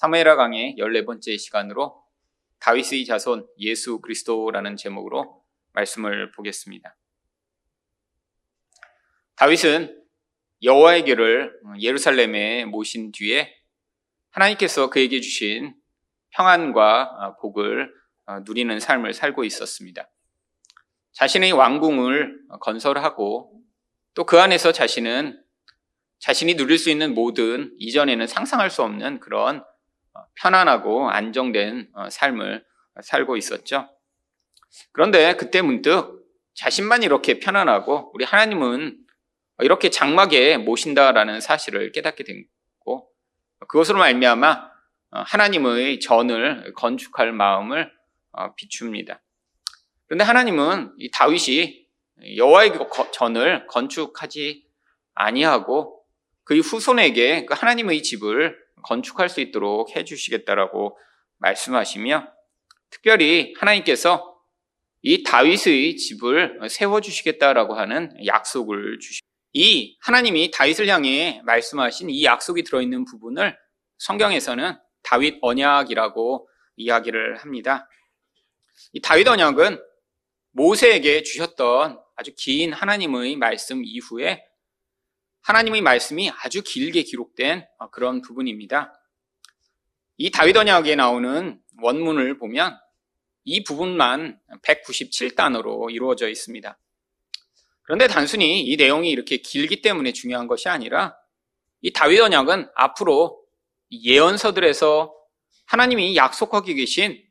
사무엘하 강의 14번째 시간으로 다윗의 자손 예수 그리스도라는 제목으로 말씀을 보겠습니다. 다윗은 여호와의 궤를 예루살렘에 모신 뒤에 하나님께서 그에게 주신 평안과 복을 누리는 삶을 살고 있었습니다. 자신의 왕궁을 건설하고 또 그 안에서 자신은 자신이 누릴 수 있는 모든 이전에는 상상할 수 없는 그런 편안하고 안정된 삶을 살고 있었죠. 그런데 그때 문득 자신만 이렇게 편안하고 우리 하나님은 이렇게 장막에 모신다라는 사실을 깨닫게 됐고 그것으로 말미암아 하나님의 전을 건축할 마음을 비춥니다. 그런데 하나님은 이 다윗이 여호와의 전을 건축하지 아니하고 그의 후손에게 그 하나님의 집을 건축할 수 있도록 해주시겠다라고 말씀하시며 특별히 하나님께서 이 다윗의 집을 세워주시겠다라고 하는 약속을 주십니다. 이 하나님이 다윗을 향해 말씀하신 이 약속이 들어있는 부분을 성경에서는 다윗 언약이라고 이야기를 합니다. 이 다윗 언약은 모세에게 주셨던 아주 긴 하나님의 말씀 이후에 하나님의 말씀이 아주 길게 기록된 그런 부분입니다. 이 다윗 언약에 나오는 원문을 보면 이 부분만 197단어로 이루어져 있습니다. 그런데 단순히 이 내용이 이렇게 길기 때문에 중요한 것이 아니라 이 다윗 언약은 앞으로 예언서들에서 하나님이 약속하고 계신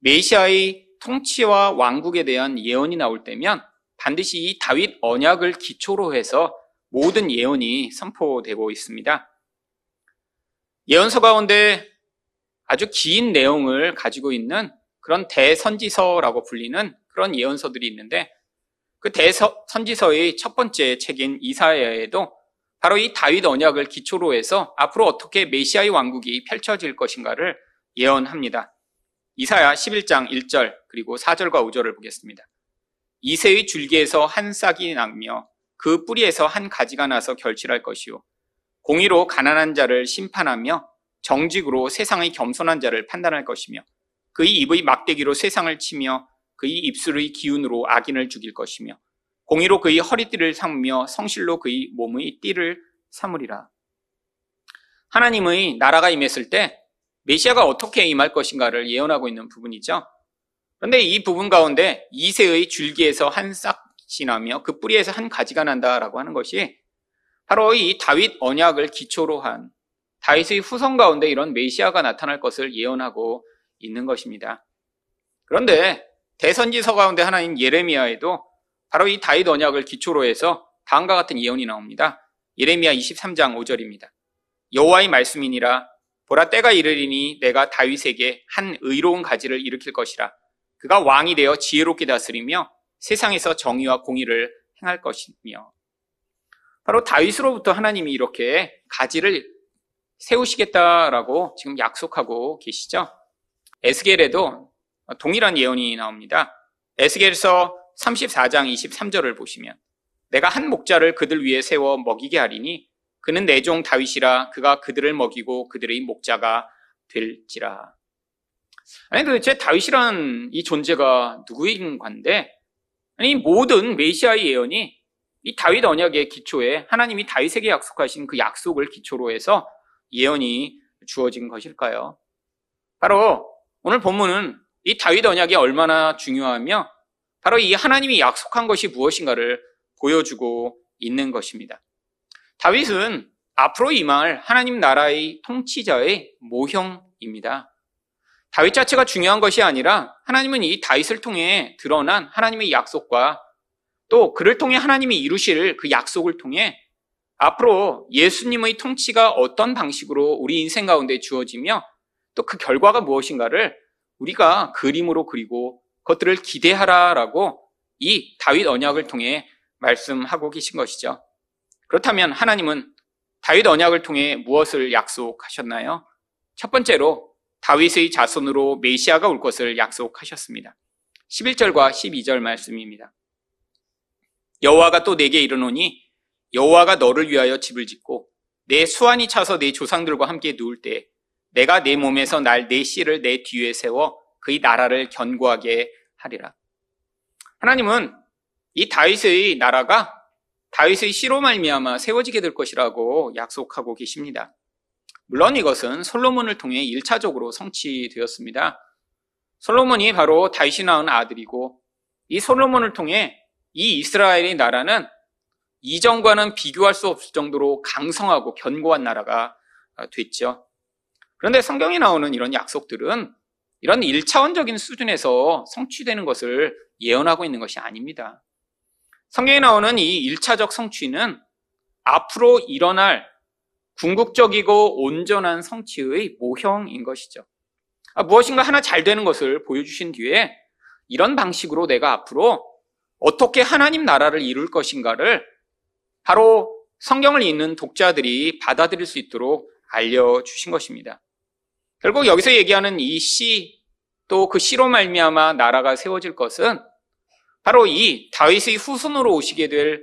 메시아의 통치와 왕국에 대한 예언이 나올 때면 반드시 이 다윗 언약을 기초로 해서 모든 예언이 선포되고 있습니다. 예언서 가운데 아주 긴 내용을 가지고 있는 그런 대선지서라고 불리는 그런 예언서들이 있는데 그 대선지서의 첫 번째 책인 이사야에도 바로 이 다윗 언약을 기초로 해서 앞으로 어떻게 메시아의 왕국이 펼쳐질 것인가를 예언합니다. 이사야 11장 1절 그리고 4절과 5절을 보겠습니다. 이새의 줄기에서 한 싹이 나며 그 뿌리에서 한 가지가 나서 결실할 것이요 공의로 가난한 자를 심판하며 정직으로 세상의 겸손한 자를 판단할 것이며 그의 입의 막대기로 세상을 치며 그의 입술의 기운으로 악인을 죽일 것이며 공의로 그의 허리띠를 삼으며 성실로 그의 몸의 띠를 삼으리라. 하나님의 나라가 임했을 때 메시아가 어떻게 임할 것인가를 예언하고 있는 부분이죠. 그런데 이 부분 가운데 이세의 줄기에서 한 싹 이 나며 그 뿌리에서 한 가지가 난다라고 하는 것이 바로 이 다윗 언약을 기초로 한 다윗의 후손 가운데 이런 메시아가 나타날 것을 예언하고 있는 것입니다. 그런데 대선지서 가운데 하나인 예레미야에도 바로 이 다윗 언약을 기초로 해서 다음과 같은 예언이 나옵니다. 예레미야 23장 5절입니다. 여호와의 말씀이니라 보라 때가 이르리니 내가 다윗에게 한 의로운 가지를 일으킬 것이라 그가 왕이 되어 지혜롭게 다스리며 세상에서 정의와 공의를 행할 것이며 바로 다윗으로부터 하나님이 이렇게 가지를 세우시겠다라고 지금 약속하고 계시죠. 에스겔에도 동일한 예언이 나옵니다. 에스겔서 34장 23절을 보시면 내가 한 목자를 그들 위에 세워 먹이게 하리니 그는 내 종 다윗이라 그가 그들을 먹이고 그들의 목자가 될지라. 아니 도대체 다윗이라는 이 존재가 누구인 관데 아니 모든 메시아의 예언이 이 다윗 언약의 기초에 하나님이 다윗에게 약속하신 그 약속을 기초로 해서 예언이 주어진 것일까요? 바로 오늘 본문은 이 다윗 언약이 얼마나 중요하며 바로 이 하나님이 약속한 것이 무엇인가를 보여주고 있는 것입니다. 다윗은 앞으로 임할 하나님 나라의 통치자의 모형입니다. 다윗 자체가 중요한 것이 아니라 하나님은 이 다윗을 통해 드러난 하나님의 약속과 또 그를 통해 하나님이 이루실 그 약속을 통해 앞으로 예수님의 통치가 어떤 방식으로 우리 인생 가운데 주어지며 또 그 결과가 무엇인가를 우리가 그림으로 그리고 그것들을 기대하라라고 이 다윗 언약을 통해 말씀하고 계신 것이죠. 그렇다면 하나님은 다윗 언약을 통해 무엇을 약속하셨나요? 첫 번째로 다윗의 자손으로 메시아가 올 것을 약속하셨습니다. 11절과 12절 말씀입니다. 여호와가 또 내게 이르노니 여호와가 너를 위하여 집을 짓고 내 수완이 차서 내 조상들과 함께 누울 때 내가 내 몸에서 날 내 씨를 내 뒤에 세워 그의 나라를 견고하게 하리라. 하나님은 이 다윗의 나라가 다윗의 씨로 말미암아 세워지게 될 것이라고 약속하고 계십니다. 물론 이것은 솔로몬을 통해 1차적으로 성취되었습니다. 솔로몬이 바로 다윗이 낳은 아들이고 이 솔로몬을 통해 이 이스라엘의 나라는 이전과는 비교할 수 없을 정도로 강성하고 견고한 나라가 됐죠. 그런데 성경에 나오는 이런 약속들은 이런 1차원적인 수준에서 성취되는 것을 예언하고 있는 것이 아닙니다. 성경에 나오는 이 1차적 성취는 앞으로 일어날 궁극적이고 온전한 성취의 모형인 것이죠. 아, 무엇인가 하나 잘 되는 것을 보여주신 뒤에 이런 방식으로 내가 앞으로 어떻게 하나님 나라를 이룰 것인가를 바로 성경을 읽는 독자들이 받아들일 수 있도록 알려주신 것입니다. 결국 여기서 얘기하는 이 씨, 또 그 씨로 말미암아 나라가 세워질 것은 바로 이 다윗의 후손으로 오시게 될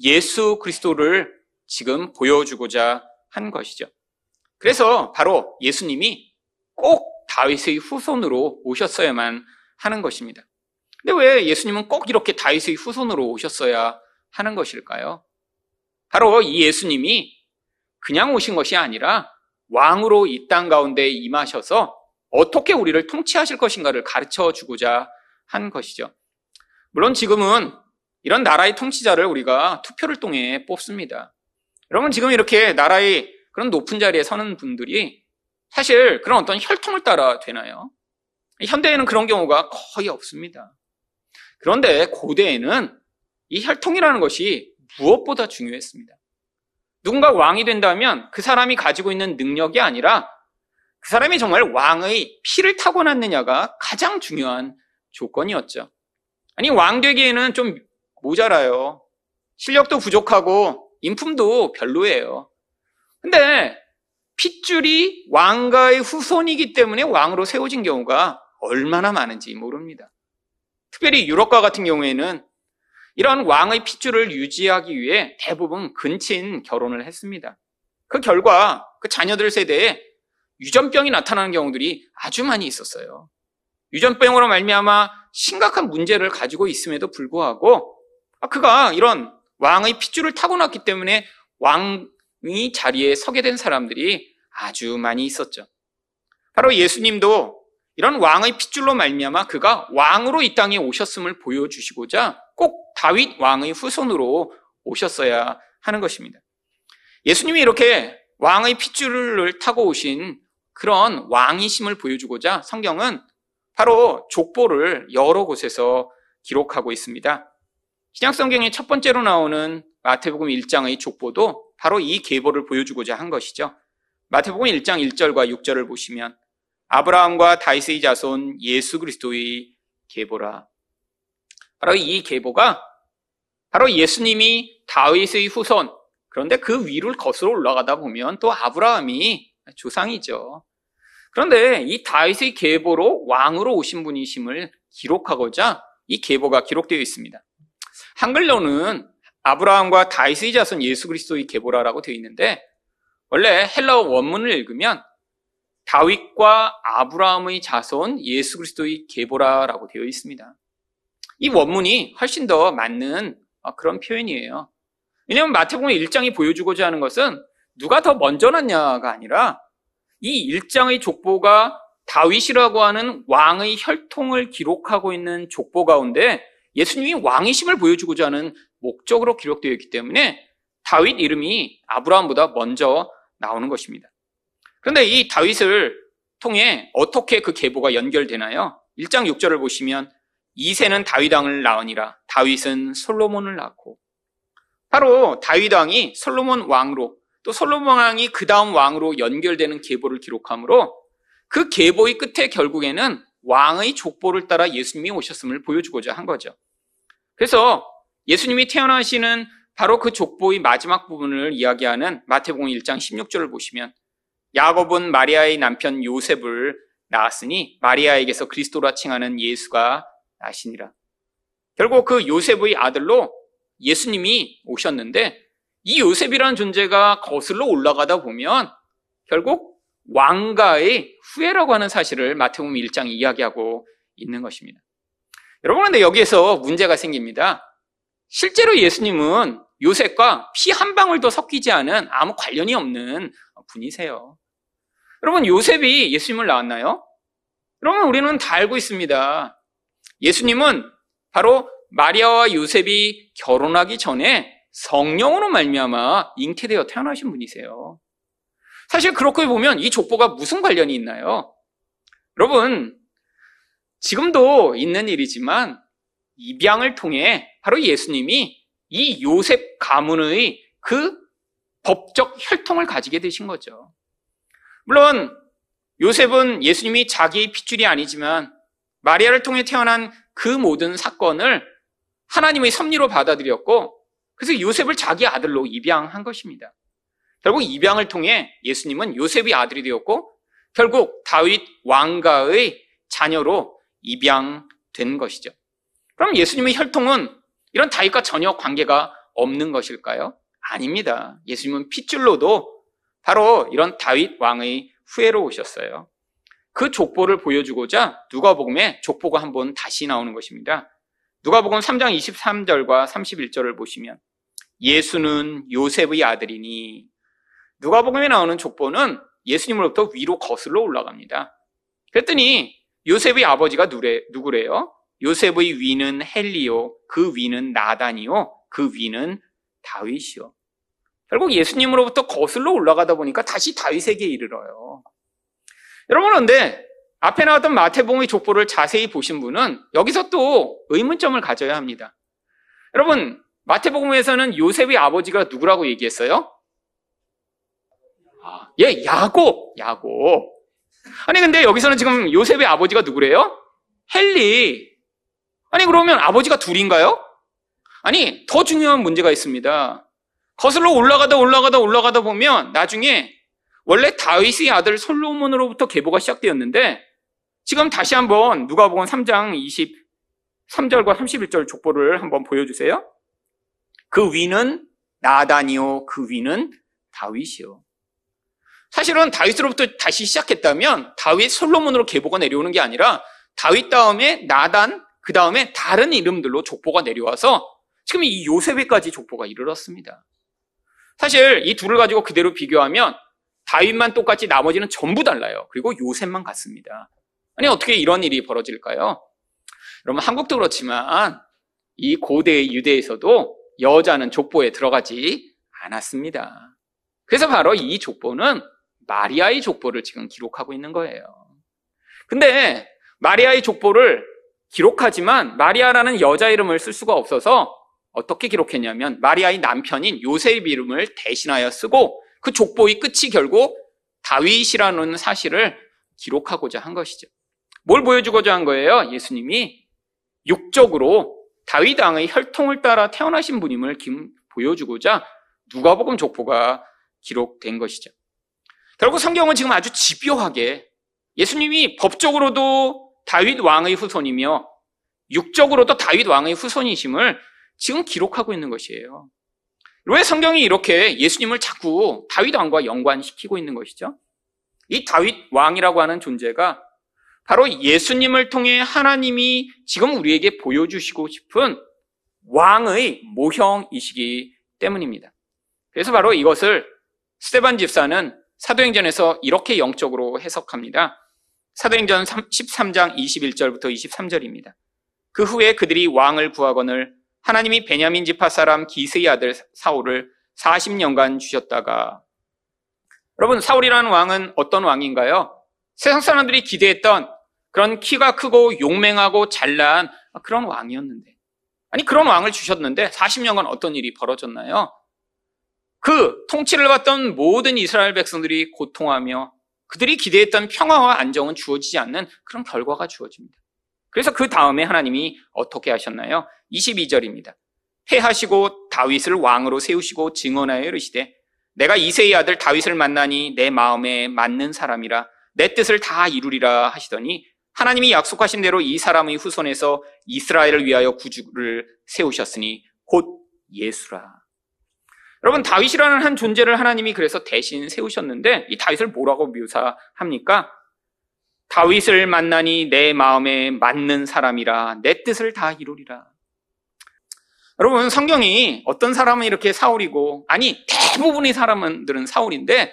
예수 그리스도를 지금 보여주고자 한 것이죠. 그래서 바로 예수님이 꼭 다윗의 후손으로 오셨어야만 하는 것입니다. 근데 왜 예수님은 꼭 이렇게 다윗의 후손으로 오셨어야 하는 것일까요? 바로 이 예수님이 그냥 오신 것이 아니라 왕으로 이 땅 가운데 임하셔서 어떻게 우리를 통치하실 것인가를 가르쳐 주고자 한 것이죠. 물론 지금은 이런 나라의 통치자를 우리가 투표를 통해 뽑습니다. 여러분 지금 이렇게 나라의 그런 높은 자리에 서는 분들이 사실 그런 어떤 혈통을 따라 되나요? 현대에는 그런 경우가 거의 없습니다. 그런데 고대에는 이 혈통이라는 것이 무엇보다 중요했습니다. 누군가 왕이 된다면 그 사람이 가지고 있는 능력이 아니라 그 사람이 정말 왕의 피를 타고났느냐가 가장 중요한 조건이었죠. 아니, 왕 되기에는 좀 모자라요. 실력도 부족하고 인품도 별로예요. 근데 핏줄이 왕가의 후손이기 때문에 왕으로 세워진 경우가 얼마나 많은지 모릅니다. 특별히 유럽과 같은 경우에는 이런 왕의 핏줄을 유지하기 위해 대부분 근친 결혼을 했습니다. 그 결과 그 자녀들 세대에 유전병이 나타나는 경우들이 아주 많이 있었어요. 유전병으로 말미암아 심각한 문제를 가지고 있음에도 불구하고 아, 그가 이런 왕의 핏줄을 타고났기 때문에 왕이 자리에 서게 된 사람들이 아주 많이 있었죠. 바로 예수님도 이런 왕의 핏줄로 말미암아 그가 왕으로 이 땅에 오셨음을 보여주시고자 꼭 다윗 왕의 후손으로 오셨어야 하는 것입니다. 예수님이 이렇게 왕의 핏줄을 타고 오신 그런 왕이심을 보여주고자 성경은 바로 족보를 여러 곳에서 기록하고 있습니다. 신약 성경의 첫 번째로 나오는 마태복음 1장의 족보도 바로 이 계보를 보여주고자 한 것이죠. 마태복음 1장 1절과 6절을 보시면 아브라함과 다윗의 자손 예수 그리스도의 계보라. 바로 이 계보가 바로 예수님이 다윗의 후손 그런데 그 위를 거슬러 올라가다 보면 또 아브라함이 조상이죠. 그런데 이 다윗의 계보로 왕으로 오신 분이심을 기록하고자 이 계보가 기록되어 있습니다. 한글로는 아브라함과 다윗의 자손 예수 그리스도의 계보라라고 되어 있는데 원래 헬라어 원문을 읽으면 다윗과 아브라함의 자손 예수 그리스도의 계보라라고 되어 있습니다. 이 원문이 훨씬 더 맞는 그런 표현이에요. 왜냐하면 마태복음 1장이 보여주고자 하는 것은 누가 더 먼저 났냐가 아니라 이 1장의 족보가 다윗이라고 하는 왕의 혈통을 기록하고 있는 족보 가운데 예수님이 왕이심을 보여주고자 하는 목적으로 기록되어 있기 때문에 다윗 이름이 아브라함보다 먼저 나오는 것입니다. 그런데 이 다윗을 통해 어떻게 그 계보가 연결되나요? 1장 6절을 보시면 이세는 다윗 왕을 낳으니라 다윗은 솔로몬을 낳고 바로 다윗 왕이 솔로몬 왕으로 또 솔로몬 왕이 그 다음 왕으로 연결되는 계보를 기록하므로 그 계보의 끝에 결국에는 왕의 족보를 따라 예수님이 오셨음을 보여주고자 한 거죠. 그래서 예수님이 태어나시는 바로 그 족보의 마지막 부분을 이야기하는 마태복음 1장 16절을 보시면 야곱은 마리아의 남편 요셉을 낳았으니 마리아에게서 그리스도라 칭하는 예수가 나시니라. 결국 그 요셉의 아들로 예수님이 오셨는데 이 요셉이라는 존재가 거슬러 올라가다 보면 결국 왕가의 후예라고 하는 사실을 마태복음 1장 이야기하고 있는 것입니다. 여러분, 근데 여기에서 문제가 생깁니다. 실제로 예수님은 요셉과 피 한 방울도 섞이지 않은 아무 관련이 없는 분이세요. 여러분, 요셉이 예수님을 낳았나요? 여러분, 우리는 다 알고 있습니다. 예수님은 바로 마리아와 요셉이 결혼하기 전에 성령으로 말미암아 잉태되어 태어나신 분이세요. 사실 그렇게 보면 이 족보가 무슨 관련이 있나요? 여러분, 지금도 있는 일이지만 입양을 통해 바로 예수님이 이 요셉 가문의 그 법적 혈통을 가지게 되신 거죠. 물론 요셉은 예수님이 자기의 핏줄이 아니지만 마리아를 통해 태어난 그 모든 사건을 하나님의 섭리로 받아들였고 그래서 요셉을 자기 아들로 입양한 것입니다. 결국 입양을 통해 예수님은 요셉의 아들이 되었고 결국 다윗 왕가의 자녀로 입양된 것이죠. 그럼 예수님의 혈통은 이런 다윗과 전혀 관계가 없는 것일까요? 아닙니다. 예수님은 핏줄로도 바로 이런 다윗 왕의 후예로 오셨어요. 그 족보를 보여주고자 누가복음에 족보가 한번 다시 나오는 것입니다. 누가복음 3장 23절과 31절을 보시면 예수는 요셉의 아들이니 누가복음에 나오는 족보는 예수님으로부터 위로 거슬러 올라갑니다. 그랬더니 요셉의 아버지가 누래, 누구래요? 요셉의 위는 헬리요, 그 위는 나단이요, 그 위는 다윗이요. 결국 예수님으로부터 거슬러 올라가다 보니까 다시 다윗에게 이르러요. 여러분, 그런데 앞에 나왔던 마태복음의 족보를 자세히 보신 분은 여기서 또 의문점을 가져야 합니다. 여러분, 마태복음에서는 요셉의 아버지가 누구라고 얘기했어요? 아, 예, 야곱, 야곱. 아니, 근데 여기서는 지금 요셉의 아버지가 누구래요? 헬리. 아니, 그러면 아버지가 둘인가요? 아니, 더 중요한 문제가 있습니다. 거슬러 올라가다 올라가다 올라가다 보면 나중에 원래 다윗의 아들 솔로몬으로부터 계보가 시작되었는데 지금 다시 한번 누가복음 3장 23절과 31절 족보를 한번 보여주세요. 그 위는 나단이요, 그 위는 다윗이요. 사실은 다윗으로부터 다시 시작했다면 다윗 솔로몬으로 계보가 내려오는 게 아니라 다윗 다음에 나단, 그 다음에 다른 이름들로 족보가 내려와서 지금 이 요셉에까지 족보가 이르렀습니다. 사실 이 둘을 가지고 그대로 비교하면 다윗만 똑같이 나머지는 전부 달라요. 그리고 요셉만 같습니다. 아니 어떻게 이런 일이 벌어질까요? 여러분 한국도 그렇지만 이 고대 유대에서도 여자는 족보에 들어가지 않았습니다. 그래서 바로 이 족보는 마리아의 족보를 지금 기록하고 있는 거예요. 근데 마리아의 족보를 기록하지만 마리아라는 여자 이름을 쓸 수가 없어서 어떻게 기록했냐면 마리아의 남편인 요셉 이름을 대신하여 쓰고 그 족보의 끝이 결국 다윗이라는 사실을 기록하고자 한 것이죠. 뭘 보여주고자 한 거예요? 예수님이 육적으로 다윗 왕의 혈통을 따라 태어나신 분임을 보여주고자 누가복음 족보가 기록된 것이죠. 결국 성경은 지금 아주 집요하게 예수님이 법적으로도 다윗 왕의 후손이며 육적으로도 다윗 왕의 후손이심을 지금 기록하고 있는 것이에요. 왜 성경이 이렇게 예수님을 자꾸 다윗 왕과 연관시키고 있는 것이죠? 이 다윗 왕이라고 하는 존재가 바로 예수님을 통해 하나님이 지금 우리에게 보여주시고 싶은 왕의 모형이시기 때문입니다. 그래서 바로 이것을 스테반 집사는 사도행전에서 이렇게 영적으로 해석합니다. 사도행전 13장 21절부터 23절입니다. 그 후에 그들이 왕을 구하거늘 하나님이 베냐민 지파 사람 기스의 아들 사울을 40년간 주셨다가 여러분 사울이라는 왕은 어떤 왕인가요? 세상 사람들이 기대했던 그런 키가 크고 용맹하고 잘난 그런 왕이었는데 아니 그런 왕을 주셨는데 40년간 어떤 일이 벌어졌나요? 그 통치를 받던 모든 이스라엘 백성들이 고통하며 그들이 기대했던 평화와 안정은 주어지지 않는 그런 결과가 주어집니다. 그래서 그 다음에 하나님이 어떻게 하셨나요? 22절입니다. 패하시고 다윗을 왕으로 세우시고 증언하여 이르시되 내가 이세의 아들 다윗을 만나니 내 마음에 맞는 사람이라 내 뜻을 다 이루리라 하시더니 하나님이 약속하신 대로 이 사람의 후손에서 이스라엘을 위하여 구주를 세우셨으니 곧 예수라. 여러분 다윗이라는 한 존재를 하나님이 그래서 대신 세우셨는데 이 다윗을 뭐라고 묘사합니까? 다윗을 만나니 내 마음에 맞는 사람이라 내 뜻을 다 이루리라. 여러분 성경이 어떤 사람은 이렇게 사울이고 아니 대부분의 사람들은 사울인데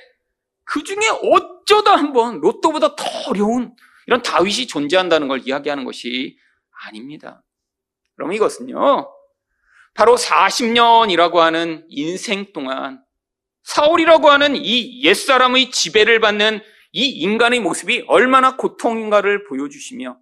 그 중에 어쩌다 한번 로또보다 더 어려운 이런 다윗이 존재한다는 걸 이야기하는 것이 아닙니다. 그럼 이것은요 바로 40년이라고 하는 인생 동안 사울이라고 하는 이 옛사람의 지배를 받는 이 인간의 모습이 얼마나 고통인가를 보여주시며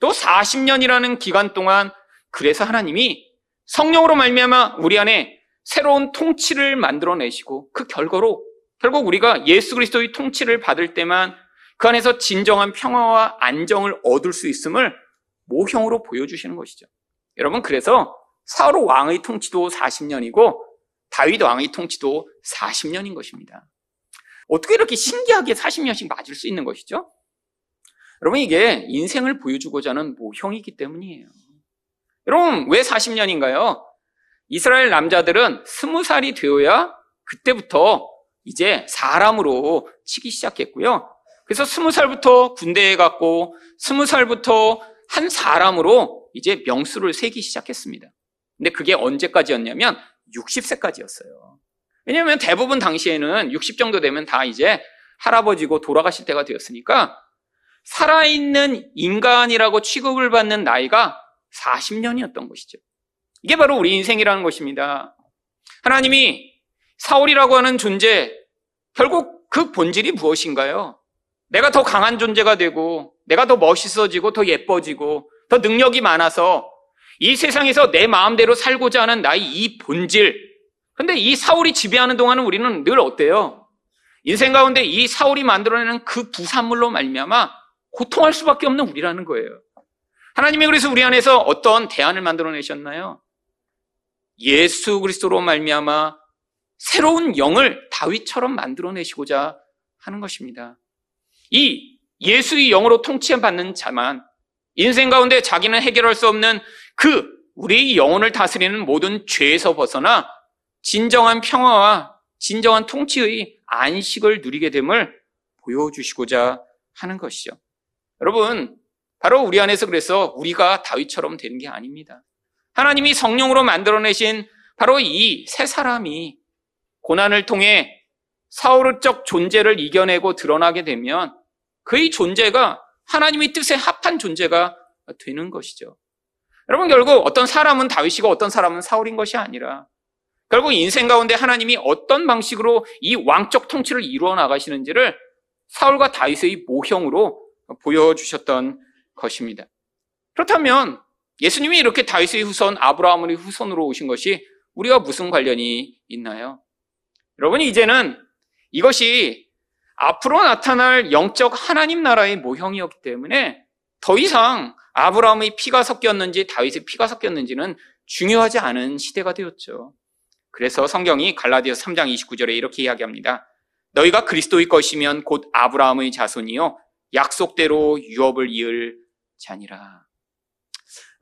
또 40년이라는 기간 동안 그래서 하나님이 성령으로 말미암아 우리 안에 새로운 통치를 만들어내시고 그 결과로 결국 우리가 예수 그리스도의 통치를 받을 때만 그 안에서 진정한 평화와 안정을 얻을 수 있음을 모형으로 보여주시는 것이죠. 여러분 그래서 사울 왕의 통치도 40년이고 다윗 왕의 통치도 40년인 것입니다. 어떻게 이렇게 신기하게 40년씩 맞을 수 있는 것이죠? 여러분 이게 인생을 보여주고자 하는 모형이기 때문이에요. 여러분 왜 40년인가요? 이스라엘 남자들은 20살이 되어야 그때부터 이제 사람으로 치기 시작했고요. 그래서 20살부터 군대에 갔고 20살부터 한 사람으로 이제 명수를 세기 시작했습니다. 근데 그게 언제까지였냐면 60세까지였어요. 왜냐하면 대부분 당시에는 60 정도 되면 다 이제 할아버지고 돌아가실 때가 되었으니까 살아있는 인간이라고 취급을 받는 나이가 40년이었던 것이죠. 이게 바로 우리 인생이라는 것입니다. 하나님이 사울이라고 하는 존재, 결국 그 본질이 무엇인가요? 내가 더 강한 존재가 되고, 내가 더 멋있어지고, 더 예뻐지고, 더 능력이 많아서 이 세상에서 내 마음대로 살고자 하는 나의 이 본질. 근데 이 사울이 지배하는 동안은 우리는 늘 어때요? 인생 가운데 이 사울이 만들어내는 그 부산물로 말미암아 고통할 수밖에 없는 우리라는 거예요. 하나님이 그래서 우리 안에서 어떤 대안을 만들어내셨나요? 예수 그리스도로 말미암아 새로운 영을 다윗처럼 만들어내시고자 하는 것입니다. 이 예수의 영으로 통치받는 자만 인생 가운데 자기는 해결할 수 없는 그 우리의 영혼을 다스리는 모든 죄에서 벗어나 진정한 평화와 진정한 통치의 안식을 누리게 됨을 보여주시고자 하는 것이죠. 여러분, 바로 우리 안에서 그래서 우리가 다윗처럼 되는 게 아닙니다. 하나님이 성령으로 만들어내신 바로 이 세 사람이 고난을 통해 사울적 존재를 이겨내고 드러나게 되면 그의 존재가 하나님의 뜻에 합한 존재가 되는 것이죠. 여러분 결국 어떤 사람은 다윗이고 어떤 사람은 사울인 것이 아니라 결국 인생 가운데 하나님이 어떤 방식으로 이 왕적 통치를 이루어 나가시는지를 사울과 다윗의 모형으로 보여주셨던 것입니다. 그렇다면 예수님이 이렇게 다윗의 후손 아브라함의 후손으로 오신 것이 우리가 무슨 관련이 있나요? 여러분 이제는 이것이 앞으로 나타날 영적 하나님 나라의 모형이었기 때문에 더 이상 아브라함의 피가 섞였는지 다윗의 피가 섞였는지는 중요하지 않은 시대가 되었죠. 그래서 성경이 갈라디아 3장 29절에 이렇게 이야기합니다. 너희가 그리스도의 것이면 곧 아브라함의 자손이요 약속대로 유업을 이을 자니라.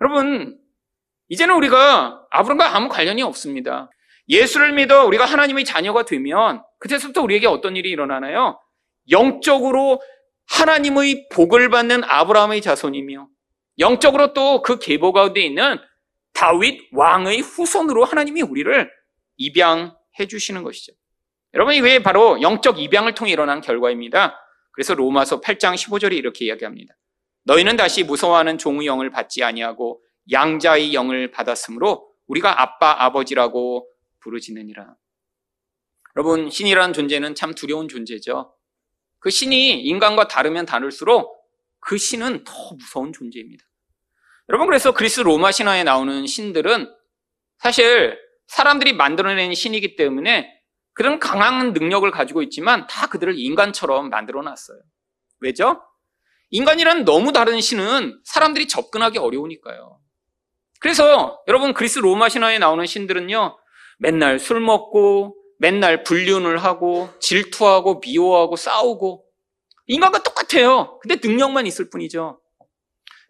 여러분, 이제는 우리가 아브라함과 아무 관련이 없습니다. 예수를 믿어 우리가 하나님의 자녀가 되면 그때부터 우리에게 어떤 일이 일어나나요? 영적으로 하나님의 복을 받는 아브라함의 자손이며 영적으로 또 그 계보 가운데 있는 다윗 왕의 후손으로 하나님이 우리를 입양해 주시는 것이죠. 여러분 이게 바로 영적 입양을 통해 일어난 결과입니다. 그래서 로마서 8장 15절에 이렇게 이야기합니다. 너희는 다시 무서워하는 종의 영을 받지 아니하고 양자의 영을 받았으므로 우리가 아빠 아버지라고 부르지느니라. 여러분 신이라는 존재는 참 두려운 존재죠. 그 신이 인간과 다르면 다를수록 그 신은 더 무서운 존재입니다. 여러분 그래서 그리스 로마 신화에 나오는 신들은 사실 사람들이 만들어낸 신이기 때문에 그런 강한 능력을 가지고 있지만 다 그들을 인간처럼 만들어 놨어요. 왜죠? 인간이란 너무 다른 신은 사람들이 접근하기 어려우니까요. 그래서 여러분 그리스 로마 신화에 나오는 신들은요. 맨날 술 먹고 맨날 불륜을 하고 질투하고 미워하고 싸우고 인간과 똑같아요. 근데 능력만 있을 뿐이죠.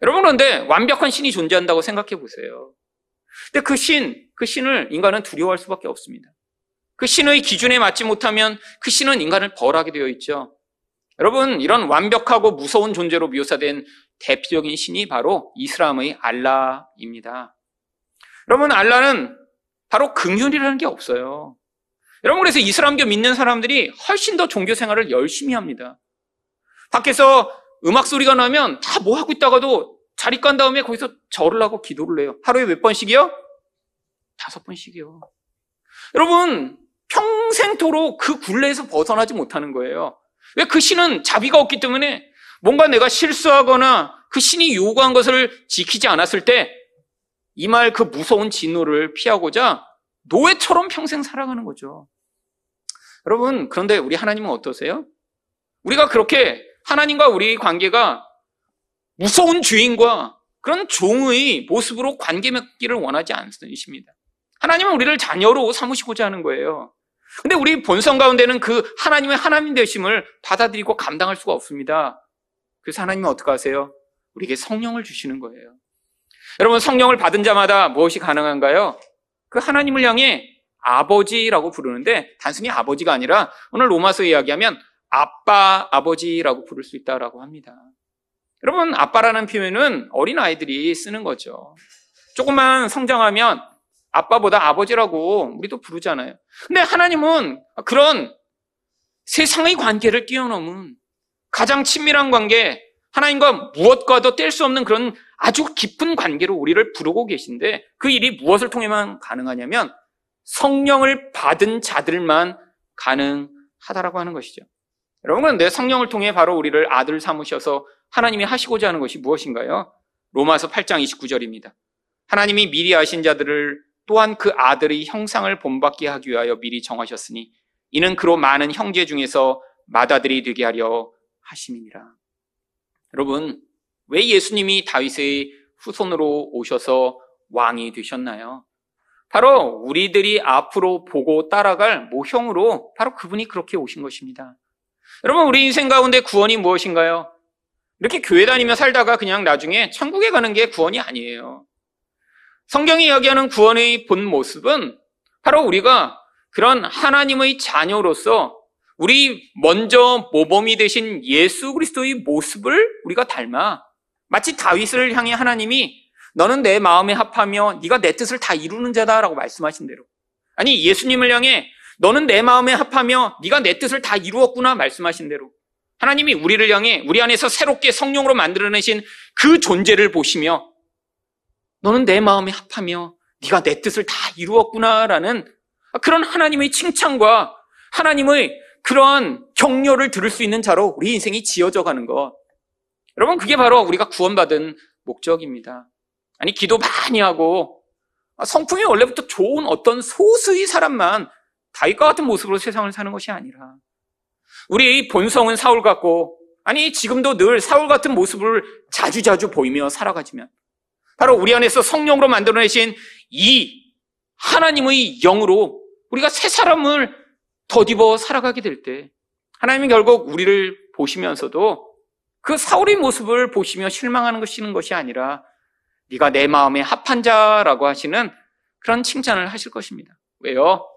여러분 그런데 완벽한 신이 존재한다고 생각해 보세요. 근데 그 신, 그 신을 인간은 두려워할 수밖에 없습니다. 그 신의 기준에 맞지 못하면 그 신은 인간을 벌하게 되어 있죠. 여러분, 이런 완벽하고 무서운 존재로 묘사된 대표적인 신이 바로 이슬람의 알라입니다. 여러분, 알라는 바로 긍휼이라는 게 없어요. 여러분, 그래서 이슬람교 믿는 사람들이 훨씬 더 종교 생활을 열심히 합니다. 밖에서 음악 소리가 나면 다 뭐 하고 있다가도 자리 간 다음에 거기서 절을 하고 기도를 해요. 하루에 몇 번씩이요? 다섯 번씩이요. 여러분, 평생토록 그 굴레에서 벗어나지 못하는 거예요. 왜 그 신은 자비가 없기 때문에 뭔가 내가 실수하거나 그 신이 요구한 것을 지키지 않았을 때 이 말 그 무서운 진노를 피하고자 노예처럼 평생 살아가는 거죠. 여러분, 그런데 우리 하나님은 어떠세요? 우리가 그렇게 하나님과 우리 관계가 무서운 주인과 그런 종의 모습으로 관계 맺기를 원하지 않으십니다. 하나님은 우리를 자녀로 삼으시고자 하는 거예요. 근데 우리 본성 가운데는 그 하나님의 하나님 되심을 받아들이고 감당할 수가 없습니다. 그래서 하나님은 어떻게 하세요? 우리에게 성령을 주시는 거예요. 여러분, 성령을 받은 자마다 무엇이 가능한가요? 그 하나님을 향해 아버지라고 부르는데 단순히 아버지가 아니라 오늘 로마서 이야기하면 아빠, 아버지라고 부를 수 있다라고 합니다. 여러분, 아빠라는 표현은 어린 아이들이 쓰는 거죠. 조금만 성장하면 아빠보다 아버지라고 우리도 부르잖아요. 근데 하나님은 그런 세상의 관계를 뛰어넘은 가장 친밀한 관계, 하나님과 무엇과도 뗄 수 없는 그런 아주 깊은 관계로 우리를 부르고 계신데 그 일이 무엇을 통해만 가능하냐면 성령을 받은 자들만 가능하다라고 하는 것이죠. 여러분, 그런데 성령을 통해 바로 우리를 아들 삼으셔서 하나님이 하시고자 하는 것이 무엇인가요? 로마서 8장 29절입니다. 하나님이 미리 아신 자들을 또한 그 아들의 형상을 본받게 하기 위하여 미리 정하셨으니 이는 그로 많은 형제 중에서 맏아들이 되게 하려 하심이니라. 여러분, 왜 예수님이 다윗의 후손으로 오셔서 왕이 되셨나요? 바로 우리들이 앞으로 보고 따라갈 모형으로 바로 그분이 그렇게 오신 것입니다. 여러분, 우리 인생 가운데 구원이 무엇인가요? 이렇게 교회 다니며 살다가 그냥 나중에 천국에 가는 게 구원이 아니에요. 성경이 이야기하는 구원의 본 모습은 바로 우리가 그런 하나님의 자녀로서 우리 먼저 모범이 되신 예수 그리스도의 모습을 우리가 닮아 마치 다윗을 향해 하나님이 너는 내 마음에 합하며 네가 내 뜻을 다 이루는 자다라고 말씀하신 대로 아니 예수님을 향해 너는 내 마음에 합하며 네가 내 뜻을 다 이루었구나 말씀하신 대로 하나님이 우리를 향해 우리 안에서 새롭게 성령으로 만들어내신 그 존재를 보시며 너는 내 마음에 합하며 네가 내 뜻을 다 이루었구나라는 그런 하나님의 칭찬과 하나님의 그러한 격려를 들을 수 있는 자로 우리 인생이 지어져 가는 것. 여러분 그게 바로 우리가 구원받은 목적입니다. 아니 기도 많이 하고 성품이 원래부터 좋은 어떤 소수의 사람만 다윗과 같은 모습으로 세상을 사는 것이 아니라 우리 본성은 사울 같고 아니 지금도 늘 사울 같은 모습을 자주자주 보이며 살아가지면 바로 우리 안에서 성령으로 만들어내신 이 하나님의 영으로 우리가 새 사람을 덧입어 살아가게 될 때 하나님이 결국 우리를 보시면서도 그 사울의 모습을 보시며 실망하는 것이는 것이 아니라 네가 내 마음에 합한 자라고 하시는 그런 칭찬을 하실 것입니다. 왜요?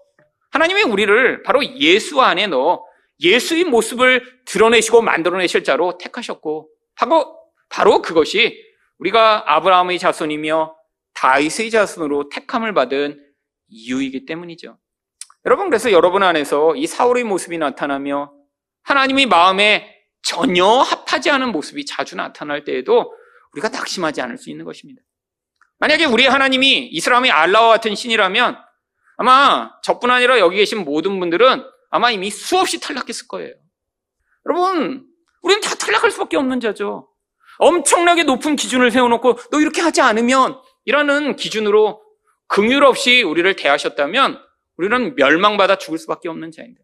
하나님이 우리를 바로 예수 안에 넣어 예수의 모습을 드러내시고 만들어내실 자로 택하셨고 바로, 바로 그것이 우리가 아브라함의 자손이며 다윗의 자손으로 택함을 받은 이유이기 때문이죠. 여러분 그래서 여러분 안에서 이 사울의 모습이 나타나며 하나님의 마음에 전혀 합하지 않은 모습이 자주 나타날 때에도 우리가 낙심하지 않을 수 있는 것입니다. 만약에 우리 하나님이 이스라엘의 알라와 같은 신이라면 아마 저뿐 아니라 여기 계신 모든 분들은 아마 이미 수없이 탈락했을 거예요. 여러분, 우리는 다 탈락할 수밖에 없는 자죠. 엄청나게 높은 기준을 세워놓고 너 이렇게 하지 않으면 이라는 기준으로 긍휼 없이 우리를 대하셨다면 우리는 멸망받아 죽을 수밖에 없는 자인데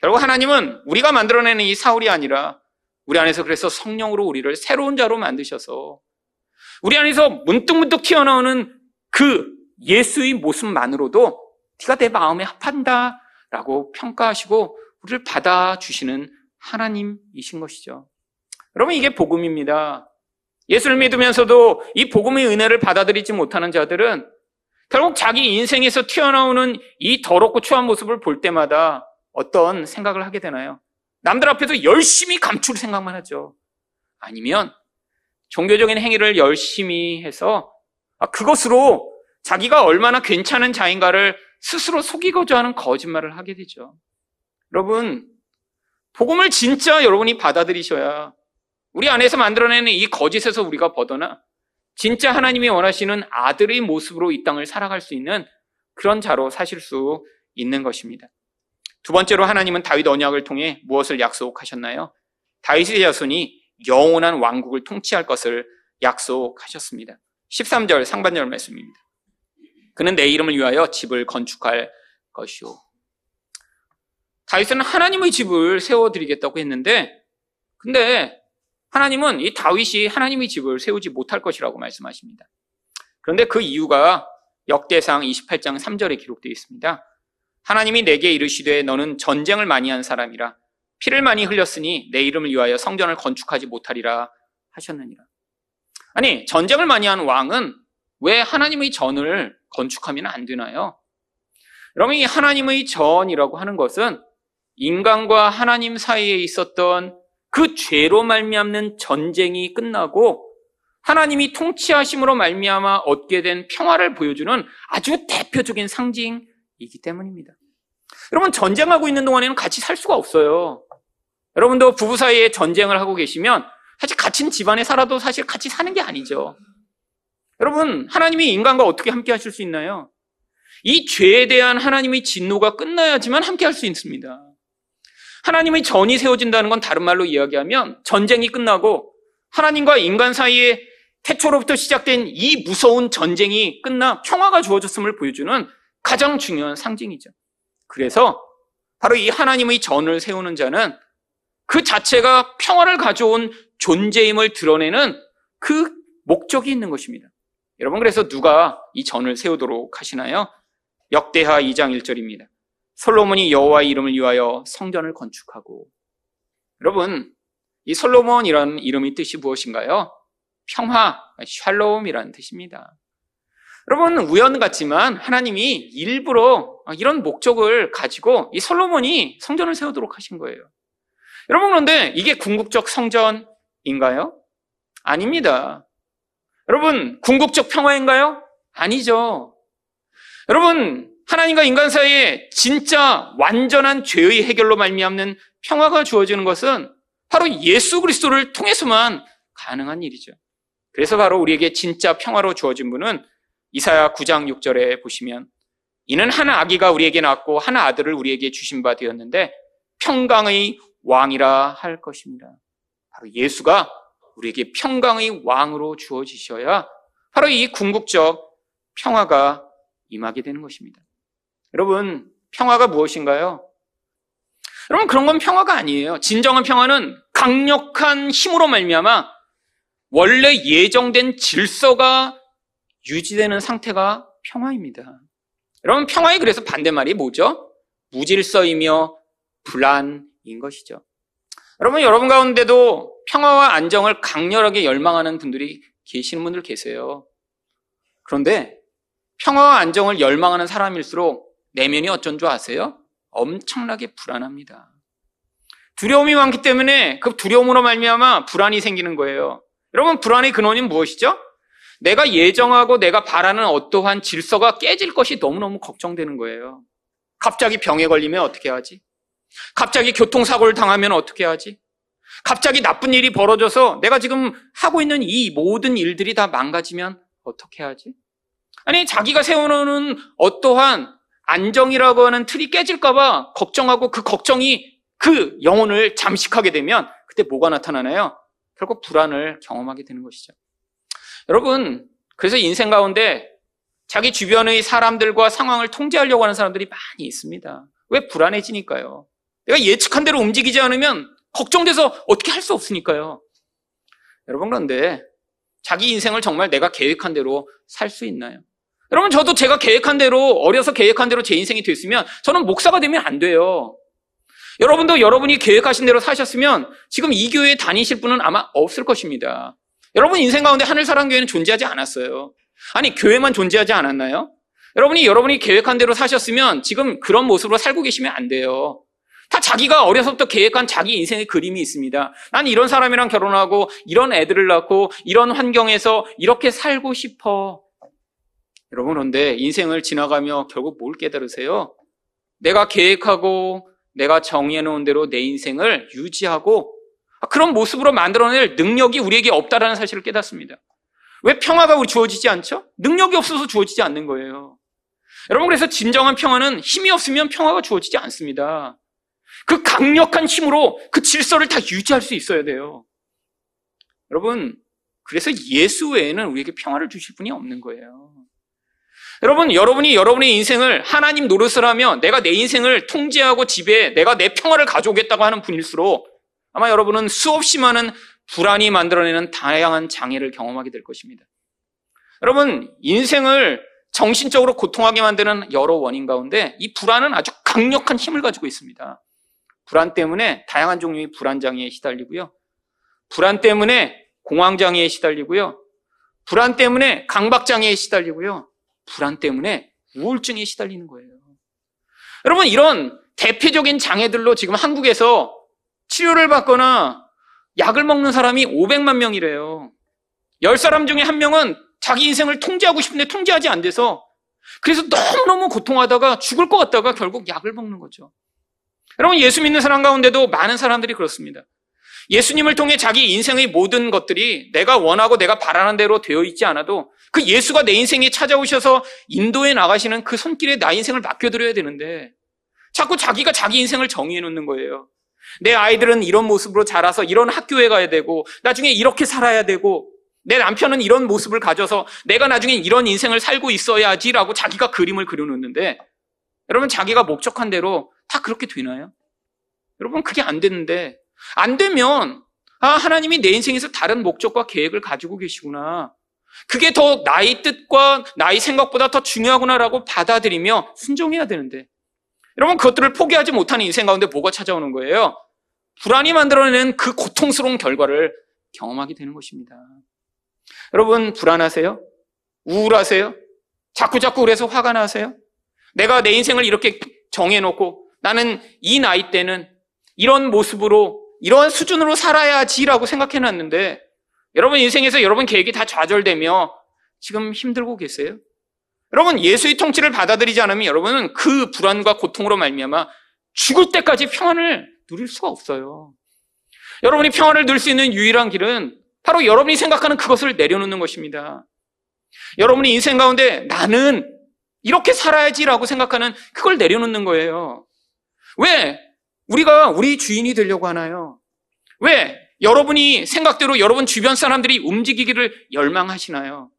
결국 하나님은 우리가 만들어내는 이 사울이 아니라 우리 안에서 그래서 성령으로 우리를 새로운 자로 만드셔서 우리 안에서 문득문득 튀어나오는 그 예수의 모습만으로도 네가 내 마음에 합한다라고 평가하시고 우리를 받아주시는 하나님이신 것이죠. 여러분 이게 복음입니다. 예수를 믿으면서도 이 복음의 은혜를 받아들이지 못하는 자들은 결국 자기 인생에서 튀어나오는 이 더럽고 추한 모습을 볼 때마다 어떤 생각을 하게 되나요? 남들 앞에서 열심히 감출 생각만 하죠. 아니면 종교적인 행위를 열심히 해서 아, 그것으로 자기가 얼마나 괜찮은 자인가를 스스로 속이고자 하는 거짓말을 하게 되죠. 여러분, 복음을 진짜 여러분이 받아들이셔야 우리 안에서 만들어내는 이 거짓에서 우리가 벗어나 진짜 하나님이 원하시는 아들의 모습으로 이 땅을 살아갈 수 있는 그런 자로 사실 수 있는 것입니다. 두 번째로 하나님은 다윗 언약을 통해 무엇을 약속하셨나요? 다윗의 자손이 영원한 왕국을 통치할 것을 약속하셨습니다. 13절 상반절 말씀입니다. 그는 내 이름을 위하여 집을 건축할 것이요. 다윗은 하나님의 집을 세워드리겠다고 했는데, 근데 하나님은 이 다윗이 하나님의 집을 세우지 못할 것이라고 말씀하십니다. 그런데 그 이유가 역대상 28장 3절에 기록되어 있습니다. 하나님이 내게 이르시되 너는 전쟁을 많이 한 사람이라 피를 많이 흘렸으니 내 이름을 위하여 성전을 건축하지 못하리라 하셨느니라. 아니, 전쟁을 많이 한 왕은 왜 하나님의 전을 건축하면 안 되나요? 여러분, 이 하나님의 전이라고 하는 것은 인간과 하나님 사이에 있었던 그 죄로 말미암는 전쟁이 끝나고 하나님이 통치하심으로 말미암아 얻게 된 평화를 보여주는 아주 대표적인 상징이기 때문입니다. 여러분 전쟁하고 있는 동안에는 같이 살 수가 없어요. 여러분도 부부 사이에 전쟁을 하고 계시면 사실 같은 집안에 살아도 사실 같이 사는 게 아니죠. 여러분 하나님이 인간과 어떻게 함께 하실 수 있나요? 이 죄에 대한 하나님의 진노가 끝나야지만 함께 할 수 있습니다. 하나님의 전이 세워진다는 건 다른 말로 이야기하면 전쟁이 끝나고 하나님과 인간 사이에 태초로부터 시작된 이 무서운 전쟁이 끝나 평화가 주어졌음을 보여주는 가장 중요한 상징이죠. 그래서 바로 이 하나님의 전을 세우는 자는 그 자체가 평화를 가져온 존재임을 드러내는 그 목적이 있는 것입니다. 여러분, 그래서 누가 이 전을 세우도록 하시나요? 역대하 2장 1절입니다. 솔로몬이 여호와의 이름을 위하여 성전을 건축하고 여러분, 이 솔로몬이라는 이름의 뜻이 무엇인가요? 평화, 샬롬이라는 뜻입니다. 여러분, 우연 같지만 하나님이 일부러 이런 목적을 가지고 이 솔로몬이 성전을 세우도록 하신 거예요. 여러분, 그런데 이게 궁극적 성전인가요? 아닙니다. 여러분, 궁극적 평화인가요? 아니죠. 여러분, 하나님과 인간 사이에 진짜 완전한 죄의 해결로 말미암는 평화가 주어지는 것은 바로 예수 그리스도를 통해서만 가능한 일이죠. 그래서 바로 우리에게 진짜 평화로 주어진 분은 이사야 9장 6절에 보시면 이는 한 아기가 우리에게 낳고 한 아들을 우리에게 주신 바 되었는데 평강의 왕이라 할 것입니다. 바로 예수가 우리에게 평강의 왕으로 주어지셔야 바로 이 궁극적 평화가 임하게 되는 것입니다. 여러분, 평화가 무엇인가요? 여러분, 그런 건 평화가 아니에요. 진정한 평화는 강력한 힘으로 말미암아 원래 예정된 질서가 유지되는 상태가 평화입니다. 여러분, 평화의 그래서 반대말이 뭐죠? 무질서이며 불안인 것이죠. 여러분, 여러분 가운데도 평화와 안정을 강렬하게 열망하는 분들이 계시는 분들 계세요. 그런데 평화와 안정을 열망하는 사람일수록 내면이 어쩐 줄 아세요? 엄청나게 불안합니다. 두려움이 많기 때문에 그 두려움으로 말미암아 불안이 생기는 거예요. 여러분 불안의 근원이 무엇이죠? 내가 예정하고 내가 바라는 어떠한 질서가 깨질 것이 너무너무 걱정되는 거예요. 갑자기 병에 걸리면 어떻게 하지? 갑자기 교통사고를 당하면 어떻게 하지? 갑자기 나쁜 일이 벌어져서 내가 지금 하고 있는 이 모든 일들이 다 망가지면 어떻게 하지? 아니, 자기가 세워놓은 어떠한 안정이라고 하는 틀이 깨질까봐 걱정하고 그 걱정이 그 영혼을 잠식하게 되면 그때 뭐가 나타나나요? 결국 불안을 경험하게 되는 것이죠. 여러분, 그래서 인생 가운데 자기 주변의 사람들과 상황을 통제하려고 하는 사람들이 많이 있습니다. 왜 불안해지니까요? 내가 예측한 대로 움직이지 않으면 걱정돼서 어떻게 할 수 없으니까요. 여러분, 그런데 자기 인생을 정말 내가 계획한 대로 살 수 있나요? 여러분, 저도 제가 계획한 대로, 어려서 계획한 대로 제 인생이 됐으면 저는 목사가 되면 안 돼요. 여러분도 여러분이 계획하신 대로 사셨으면 지금 이 교회에 다니실 분은 아마 없을 것입니다. 여러분 인생 가운데 하늘사랑교회는 존재하지 않았어요. 아니, 교회만 존재하지 않았나요? 여러분이 여러분이 계획한 대로 사셨으면 지금 그런 모습으로 살고 계시면 안 돼요. 다 자기가 어려서부터 계획한 자기 인생의 그림이 있습니다. 난 이런 사람이랑 결혼하고 이런 애들을 낳고 이런 환경에서 이렇게 살고 싶어. 여러분 그런데 인생을 지나가며 결국 뭘 깨달으세요? 내가 계획하고 내가 정해 놓은 대로 내 인생을 유지하고 그런 모습으로 만들어낼 능력이 우리에게 없다라는 사실을 깨닫습니다. 왜 평화가 우리 주어지지 않죠? 능력이 없어서 주어지지 않는 거예요. 여러분 그래서 진정한 평화는 힘이 없으면 평화가 주어지지 않습니다. 그 강력한 힘으로 그 질서를 다 유지할 수 있어야 돼요. 여러분 그래서 예수 외에는 우리에게 평화를 주실 분이 없는 거예요. 여러분, 여러분이 여러분의 인생을 하나님 노릇을 하며 내가 내 인생을 통제하고 지배해 내가 내 평화를 가져오겠다고 하는 분일수록 아마 여러분은 수없이 많은 불안이 만들어내는 다양한 장애를 경험하게 될 것입니다. 여러분, 인생을 정신적으로 고통하게 만드는 여러 원인 가운데 이 불안은 아주 강력한 힘을 가지고 있습니다. 불안 때문에 다양한 종류의 불안 장애에 시달리고요. 불안 때문에 공황 장애에 시달리고요. 불안 때문에 강박 장애에 시달리고요. 불안 때문에 우울증에 시달리는 거예요. 여러분, 이런 대표적인 장애들로 지금 한국에서 치료를 받거나 약을 먹는 사람이 500만 명이래요. 10사람 중에 한 명은 자기 인생을 통제하고 싶은데 통제하지 안 돼서 그래서 너무너무 고통하다가 죽을 것 같다가 결국 약을 먹는 거죠. 여러분, 예수 믿는 사람 가운데도 많은 사람들이 그렇습니다. 예수님을 통해 자기 인생의 모든 것들이 내가 원하고 내가 바라는 대로 되어 있지 않아도 그 예수가 내 인생에 찾아오셔서 인도에 나가시는 그 손길에 나 인생을 맡겨드려야 되는데 자꾸 자기가 자기 인생을 정의해 놓는 거예요. 내 아이들은 이런 모습으로 자라서 이런 학교에 가야 되고 나중에 이렇게 살아야 되고 내 남편은 이런 모습을 가져서 내가 나중에 이런 인생을 살고 있어야지라고 자기가 그림을 그려놓는데 여러분 자기가 목적한 대로 다 그렇게 되나요? 여러분 그게 안 되는데 안 되면, 아, 하나님이 내 인생에서 다른 목적과 계획을 가지고 계시구나. 그게 더 나의 뜻과 나의 생각보다 더 중요하구나라고 받아들이며 순종해야 되는데. 여러분, 그것들을 포기하지 못하는 인생 가운데 뭐가 찾아오는 거예요? 불안이 만들어내는 그 고통스러운 결과를 경험하게 되는 것입니다. 여러분, 불안하세요? 우울하세요? 자꾸자꾸 그래서 화가 나세요? 내가 내 인생을 이렇게 정해놓고 나는 이 나이 때는 이런 모습으로 이러한 수준으로 살아야지라고 생각해 놨는데 여러분 인생에서 여러분 계획이 다 좌절되며 지금 힘들고 계세요? 여러분 예수의 통치를 받아들이지 않으면 여러분은 그 불안과 고통으로 말미암아 죽을 때까지 평안을 누릴 수가 없어요. 여러분이 평안을 누릴 수 있는 유일한 길은 바로 여러분이 생각하는 그것을 내려놓는 것입니다. 여러분이 인생 가운데 나는 이렇게 살아야지라고 생각하는 그걸 내려놓는 거예요. 왜? 우리가 우리 주인이 되려고 하나요? 왜? 여러분이 생각대로 여러분 주변 사람들이 움직이기를 열망하시나요?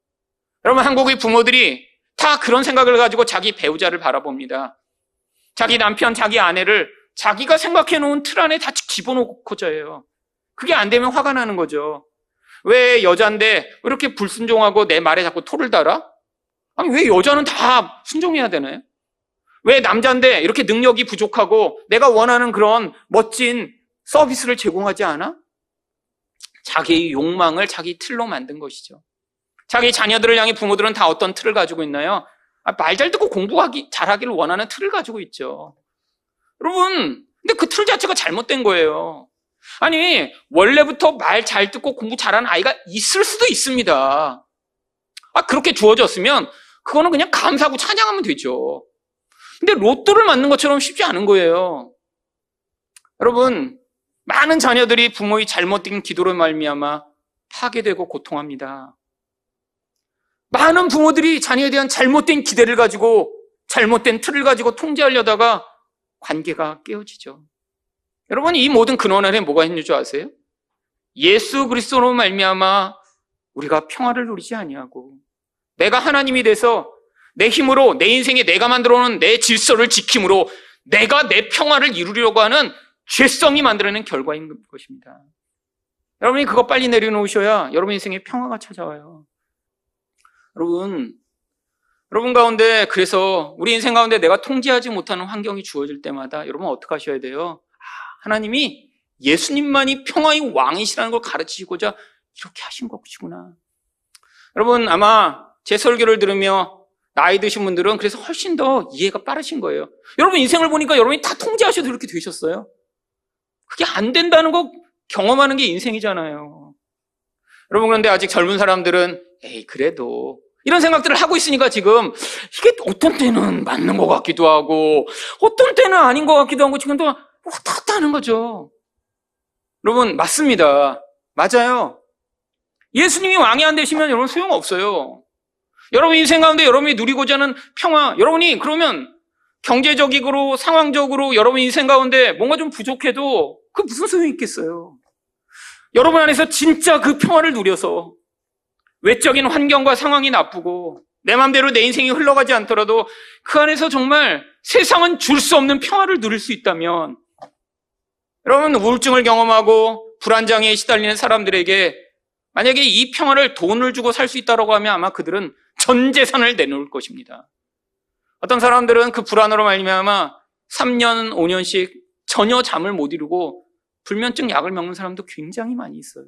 여러분 한국의 부모들이 다 그런 생각을 가지고 자기 배우자를 바라봅니다. 자기 남편, 자기 아내를 자기가 생각해 놓은 틀 안에 다 집어넣고자 해요. 그게 안 되면 화가 나는 거죠. 왜 여잔데 이렇게 불순종하고 내 말에 자꾸 토를 달아? 아니 왜 여자는 다 순종해야 되나요? 왜 남자인데 이렇게 능력이 부족하고 내가 원하는 그런 멋진 서비스를 제공하지 않아? 자기의 욕망을 자기 틀로 만든 것이죠. 자기 자녀들을 향해 부모들은 다 어떤 틀을 가지고 있나요? 아, 말잘 듣고 공부하기 잘하기를 원하는 틀을 가지고 있죠. 여러분, 근데 그 틀 자체가 잘못된 거예요. 아니, 원래부터 말 잘 듣고 공부 잘하는 아이가 있을 수도 있습니다. 아, 그렇게 주어졌으면 그거는 그냥 감사하고 찬양하면 되죠. 근데 로또를 맞는 것처럼 쉽지 않은 거예요. 여러분, 많은 자녀들이 부모의 잘못된 기도로 말미암아 파괴되고 고통합니다. 많은 부모들이 자녀에 대한 잘못된 기대를 가지고 잘못된 틀을 가지고 통제하려다가 관계가 깨어지죠. 여러분 이 모든 근원 안에 뭐가 있는 줄 아세요? 예수 그리스도로 말미암아 우리가 평화를 누리지 아니하고 내가 하나님이 돼서 내 힘으로 내 인생에 내가 만들어 놓은 내 질서를 지킴으로 내가 내 평화를 이루려고 하는 죄성이 만들어낸 결과인 것입니다. 여러분이 그거 빨리 내려놓으셔야 여러분 인생에 평화가 찾아와요. 여러분, 여러분 가운데 그래서 우리 인생 가운데 내가 통제하지 못하는 환경이 주어질 때마다 여러분 어떻게 하셔야 돼요? 아, 하나님이 예수님만이 평화의 왕이시라는 걸 가르치시고자 이렇게 하신 것이구나. 여러분 아마 제 설교를 들으며 나이 드신 분들은 그래서 훨씬 더 이해가 빠르신 거예요. 여러분 인생을 보니까 여러분이 다 통제하셔도 이렇게 되셨어요. 그게 안 된다는 거 경험하는 게 인생이잖아요. 여러분 그런데 아직 젊은 사람들은 에이 그래도 이런 생각들을 하고 있으니까 지금 이게 어떤 때는 맞는 것 같기도 하고 어떤 때는 아닌 것 같기도 하고 지금도 왔다 갔다 하는 거죠. 여러분 맞습니다. 맞아요. 예수님이 왕이 안 되시면 여러분 소용없어요. 여러분 인생 가운데 여러분이 누리고자 하는 평화, 여러분이 그러면 경제적으로, 상황적으로 여러분 인생 가운데 뭔가 좀 부족해도 그 무슨 소용이 있겠어요? 여러분 안에서 진짜 그 평화를 누려서 외적인 환경과 상황이 나쁘고 내 마음대로 내 인생이 흘러가지 않더라도 그 안에서 정말 세상은 줄 수 없는 평화를 누릴 수 있다면 여러분 우울증을 경험하고 불안장애에 시달리는 사람들에게 만약에 이 평화를 돈을 주고 살 수 있다고 하면 아마 그들은 전 재산을 내놓을 것입니다. 어떤 사람들은 그 불안으로 말미암아 3년, 5년씩 전혀 잠을 못 이루고 불면증 약을 먹는 사람도 굉장히 많이 있어요.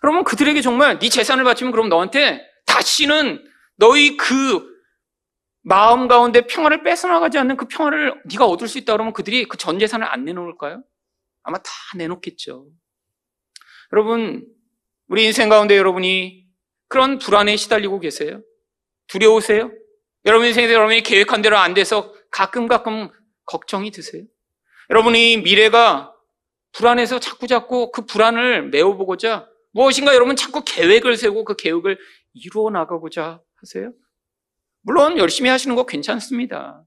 그러면 그들에게 정말 네 재산을 바치면 그럼 너한테 다시는 너희 그 마음 가운데 평화를 뺏어나가지 않는 그 평화를 네가 얻을 수 있다 그러면 그들이 그 전 재산을 안 내놓을까요? 아마 다 내놓겠죠. 여러분, 우리 인생 가운데 여러분이 그런 불안에 시달리고 계세요? 두려우세요? 여러분 인생에서 여러분이 계획한 대로 안 돼서 가끔 가끔 걱정이 드세요? 여러분이 미래가 불안해서 자꾸 자꾸 그 불안을 메워보고자 무엇인가 여러분 자꾸 계획을 세우고 그 계획을 이루어 나가고자 하세요? 물론 열심히 하시는 거 괜찮습니다.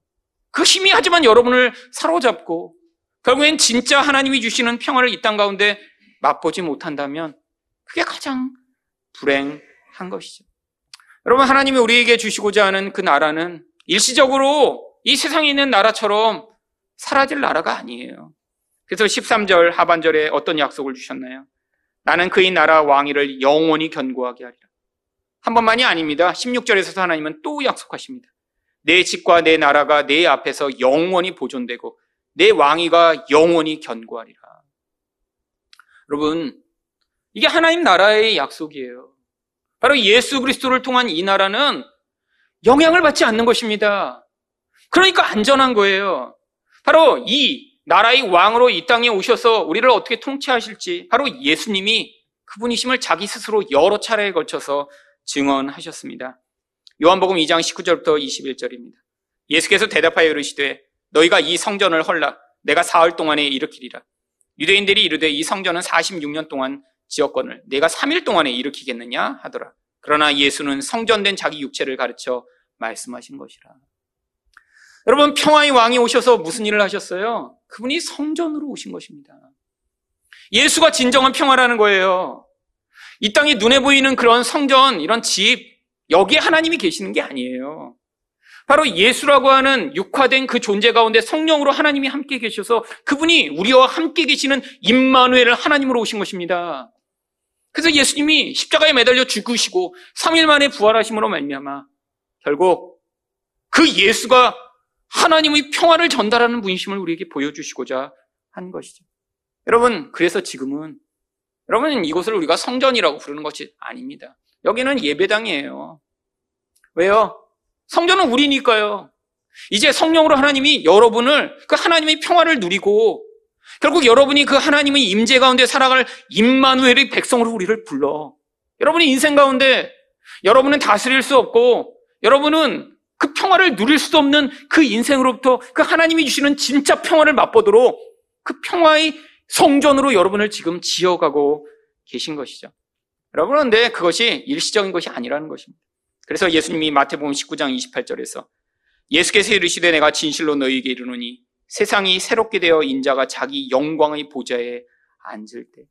그 힘이 하지만 여러분을 사로잡고 결국엔 진짜 하나님이 주시는 평화를 이 땅 가운데 맛보지 못한다면 그게 가장 불행 한 것이죠. 여러분 하나님이 우리에게 주시고자 하는 그 나라는 일시적으로 이 세상에 있는 나라처럼 사라질 나라가 아니에요. 그래서 13절 하반절에 어떤 약속을 주셨나요? 나는 그의 나라 왕위를 영원히 견고하게 하리라. 한 번만이 아닙니다. 16절에서 하나님은 또 약속하십니다. 내 집과 내 나라가 내 앞에서 영원히 보존되고 내 왕위가 영원히 견고하리라. 여러분, 이게 하나님 나라의 약속이에요. 바로 예수 그리스도를 통한 이 나라는 영향을 받지 않는 것입니다. 그러니까 안전한 거예요. 바로 이 나라의 왕으로 이 땅에 오셔서 우리를 어떻게 통치하실지 바로 예수님이 그분이심을 자기 스스로 여러 차례에 걸쳐서 증언하셨습니다. 요한복음 2장 19절부터 21절입니다. 예수께서 대답하여 이르시되 너희가 이 성전을 헐라 내가 사흘 동안에 일으키리라. 유대인들이 이르되 이 성전은 46년 동안 지었건을 내가 3일 동안에 일으키겠느냐 하더라. 그러나 예수는 성전된 자기 육체를 가르쳐 말씀하신 것이라. 여러분 평화의 왕이 오셔서 무슨 일을 하셨어요? 그분이 성전으로 오신 것입니다. 예수가 진정한 평화라는 거예요. 이 땅에 눈에 보이는 그런 성전, 이런 집, 여기에 하나님이 계시는 게 아니에요. 바로 예수라고 하는 육화된 그 존재 가운데 성령으로 하나님이 함께 계셔서 그분이 우리와 함께 계시는 임마누엘을 하나님으로 오신 것입니다. 그래서 예수님이 십자가에 매달려 죽으시고 3일 만에 부활하심으로 말미암아 결국 그 예수가 하나님의 평화를 전달하는 분이심을 우리에게 보여주시고자 한 것이죠. 여러분, 그래서 지금은 여러분 이곳을 우리가 성전이라고 부르는 것이 아닙니다. 여기는 예배당이에요. 왜요? 성전은 우리니까요. 이제 성령으로 하나님이 여러분을 그 하나님의 평화를 누리고 결국 여러분이 그 하나님의 임재 가운데 살아갈 임마누엘의 백성으로 우리를 불러. 여러분이 인생 가운데 여러분은 다스릴 수 없고 여러분은 그 평화를 누릴 수도 없는 그 인생으로부터 그 하나님이 주시는 진짜 평화를 맛보도록 그 평화의 성전으로 여러분을 지금 지어가고 계신 것이죠. 여러분, 그런데 그것이 일시적인 것이 아니라는 것입니다. 그래서 예수님이 마태복음 19장 28절에서 예수께서 이르시되 내가 진실로 너희에게 이르노니 세상이 새롭게 되어 인자가 자기 영광의 보좌에 앉을 때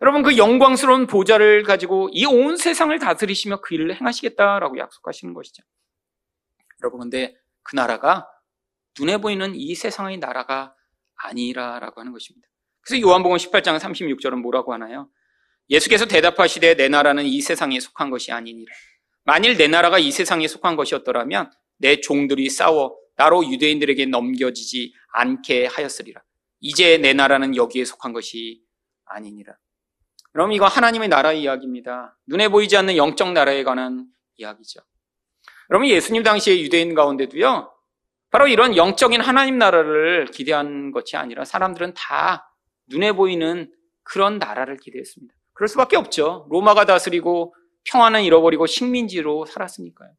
여러분 그 영광스러운 보좌를 가지고 이 온 세상을 다스리시며 그 일을 행하시겠다라고 약속하시는 것이죠. 여러분 근데 그 나라가 눈에 보이는 이 세상의 나라가 아니라라고 하는 것입니다. 그래서 요한복음 18장 36절은 뭐라고 하나요? 예수께서 대답하시되 내 나라는 이 세상에 속한 것이 아니니라. 만일 내 나라가 이 세상에 속한 것이었더라면 내 종들이 싸워 나로 유대인들에게 넘겨지지 않게 하였으리라. 이제 내 나라는 여기에 속한 것이 아니니라. 그럼 이거 하나님의 나라의 이야기입니다. 눈에 보이지 않는 영적 나라에 관한 이야기죠. 여러분 예수님 당시에 유대인 가운데도요. 바로 이런 영적인 하나님 나라를 기대한 것이 아니라 사람들은 다 눈에 보이는 그런 나라를 기대했습니다. 그럴 수밖에 없죠. 로마가 다스리고 평화는 잃어버리고 식민지로 살았으니까요.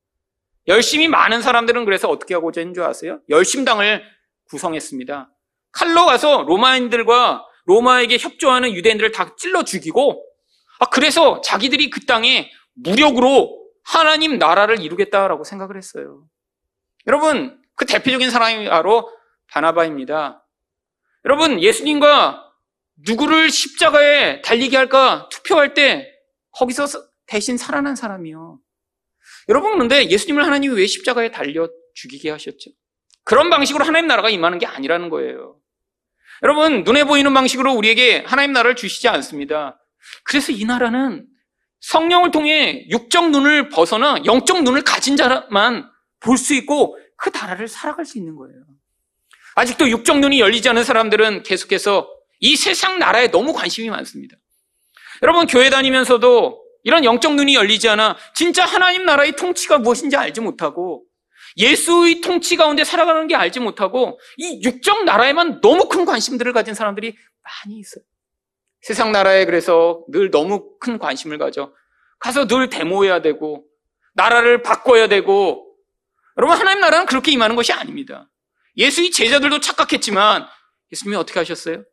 열심히 많은 사람들은 그래서 어떻게 하고자 했는 줄 아세요? 열심당을 구성했습니다. 칼로 가서 로마인들과 로마에게 협조하는 유대인들을 다 찔러 죽이고 아 그래서 자기들이 그 땅에 무력으로 하나님 나라를 이루겠다라고 생각을 했어요. 여러분 그 대표적인 사람이 바로 바나바입니다. 여러분 예수님과 누구를 십자가에 달리게 할까 투표할 때 거기서 대신 살아난 사람이요. 여러분 그런데 예수님을 하나님이 왜 십자가에 달려 죽이게 하셨죠? 그런 방식으로 하나님 나라가 임하는 게 아니라는 거예요. 여러분 눈에 보이는 방식으로 우리에게 하나님 나라를 주시지 않습니다. 그래서 이 나라는 성령을 통해 육적 눈을 벗어나 영적 눈을 가진 자만 볼 수 있고 그 나라를 살아갈 수 있는 거예요. 아직도 육적 눈이 열리지 않은 사람들은 계속해서 이 세상 나라에 너무 관심이 많습니다. 여러분 교회 다니면서도 이런 영적 눈이 열리지 않아 진짜 하나님 나라의 통치가 무엇인지 알지 못하고 예수의 통치 가운데 살아가는 게 알지 못하고 이 육적 나라에만 너무 큰 관심들을 가진 사람들이 많이 있어요. 세상 나라에 그래서 늘 너무 큰 관심을 가져. 가서 늘 데모해야 되고, 나라를 바꿔야 되고, 여러분, 하나님 나라는 그렇게 임하는 것이 아닙니다. 예수의 제자들도 착각했지만, 예수님이 어떻게 하셨어요?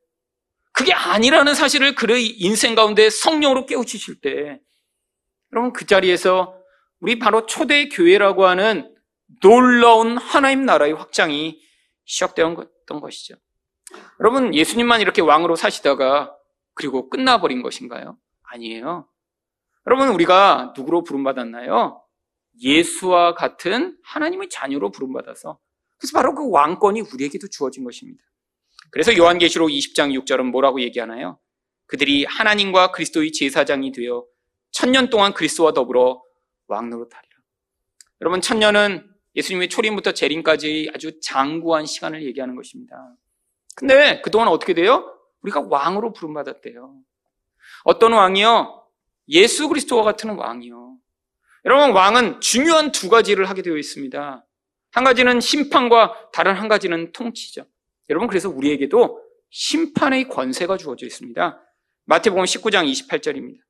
그게 아니라는 사실을 그의 인생 가운데 성령으로 깨우치실 때, 여러분, 그 자리에서 우리 바로 초대 교회라고 하는 놀라운 하나님 나라의 확장이 시작되었던 것이죠. 여러분, 예수님만 이렇게 왕으로 사시다가 그리고 끝나버린 것인가요? 아니에요. 여러분, 우리가 누구로 부름받았나요? 예수와 같은 하나님의 자녀로 부름받아서 그래서 바로 그 왕권이 우리에게도 주어진 것입니다. 그래서 요한계시록 20장 6절은 뭐라고 얘기하나요? 그들이 하나님과 그리스도의 제사장이 되어 천년 동안 그리스도와 더불어 왕노릇하리라. 여러분, 천년은 예수님의 초림부터 재림까지 아주 장구한 시간을 얘기하는 것입니다. 근데 그동안 어떻게 돼요? 우리가 왕으로 부름받았대요. 어떤 왕이요? 예수 그리스도와 같은 왕이요. 여러분, 왕은 중요한 두 가지를 하게 되어 있습니다. 한 가지는 심판과 다른 한 가지는 통치죠. 여러분, 그래서 우리에게도 심판의 권세가 주어져 있습니다. 마태복음 19장 28절입니다.